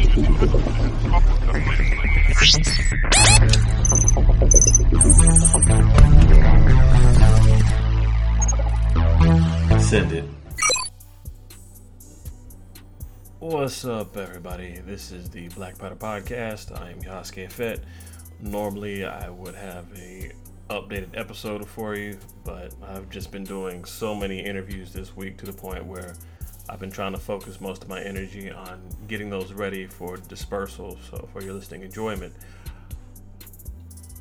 Send it. What's up, everybody? This is the Black Powder Podcast. I am Yasuke Fett. Normally, I would have a updated episode for you, but I've just been doing so many interviews this week to the point where I've been trying to focus most of my energy on getting those ready for dispersal, so for your listening enjoyment.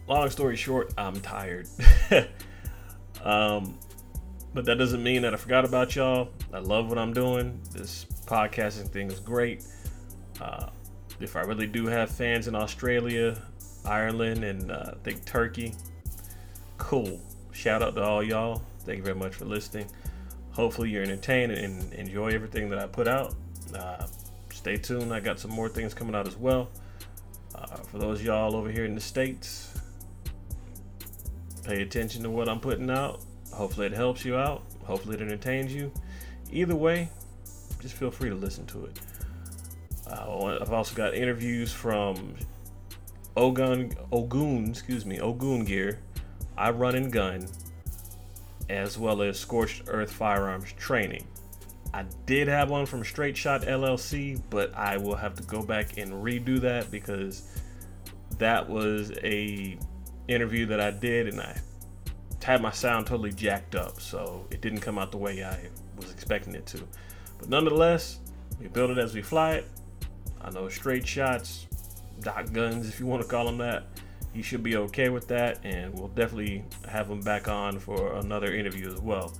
Long story short, I'm tired. um, but that doesn't mean that I forgot about y'all. I love what I'm doing. This podcasting thing is great. Uh, if I really do have fans in Australia, Ireland, and uh, I think Turkey, cool. Shout out to all y'all. Thank you very much for listening. Hopefully, you're entertained and enjoy everything that I put out. Uh, stay tuned. I got some more things coming out as well. Uh, for those y'all over here in the States, pay attention to what I'm putting out. Hopefully, it helps you out. Hopefully, it entertains you. Either way, just feel free to listen to it. Uh, I've also got interviews from Ogun, Ogun, excuse me, Ogun Gear, I Run and Gun, as well as Scorched Earth Firearms Training. I did have one from Straight Shot LLC, but I will have to go back and redo that because that was a interview that I did and I had my sound totally jacked up, so it didn't come out the way I was expecting it to. But nonetheless, we build it as we fly it. I know straight shots, dot guns, if you want to call them that. He should be okay with that, and we'll definitely have him back on for another interview as well.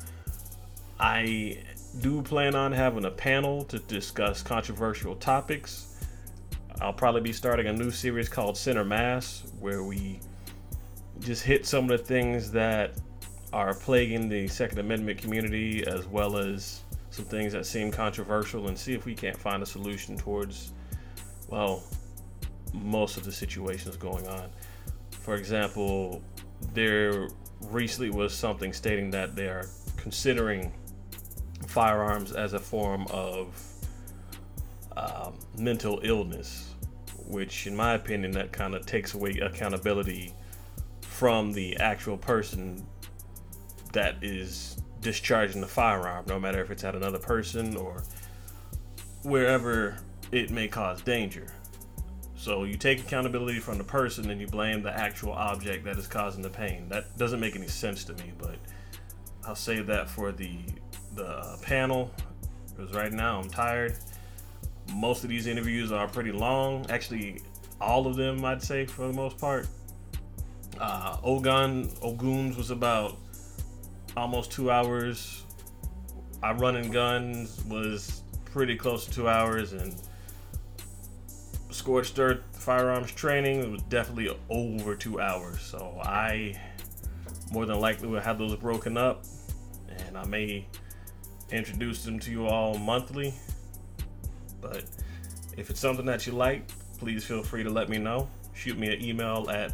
I do plan on having a panel to discuss controversial topics. I'll probably be starting a new series called Center Mass, where we just hit some of the things that are plaguing the Second Amendment community, as well as some things that seem controversial, and see if we can't find a solution towards, well, most of the situations going on. For example, there recently was something stating that they are considering firearms as a form of um, mental illness, which, in my opinion, that kind of takes away accountability from the actual person that is discharging the firearm, no matter if it's at another person or wherever it may cause danger. So you take accountability from the person and you blame the actual object that is causing the pain. That doesn't make any sense to me, but I'll save that for the the panel because right now I'm tired. Most of these interviews are pretty long. Actually, all of them I'd say for the most part. Uh, Ogun Oguns was about almost two hours. I run guns was pretty close to two hours, and scorched earth firearms training was definitely over two hours. So I more than likely will have those broken up, and I may introduce them to you all monthly. But if it's something that you like, please feel free to let me know. Shoot me an email at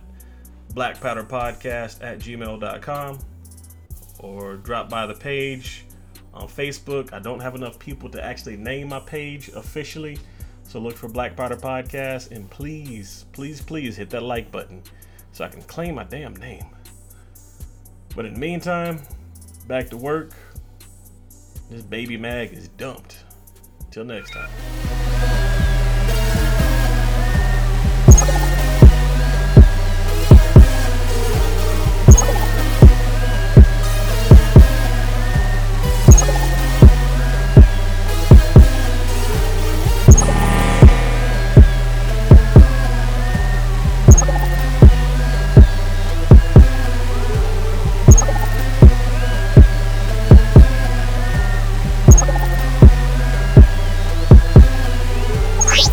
blackpowderpodcast at gmail.com or drop by the page on Facebook. I don't have enough people to actually name my page officially. So look for Black Powder Podcast and please, please, please hit that like button so I can claim my damn name. But in the meantime, back to work. This baby mag is dumped. Till next time.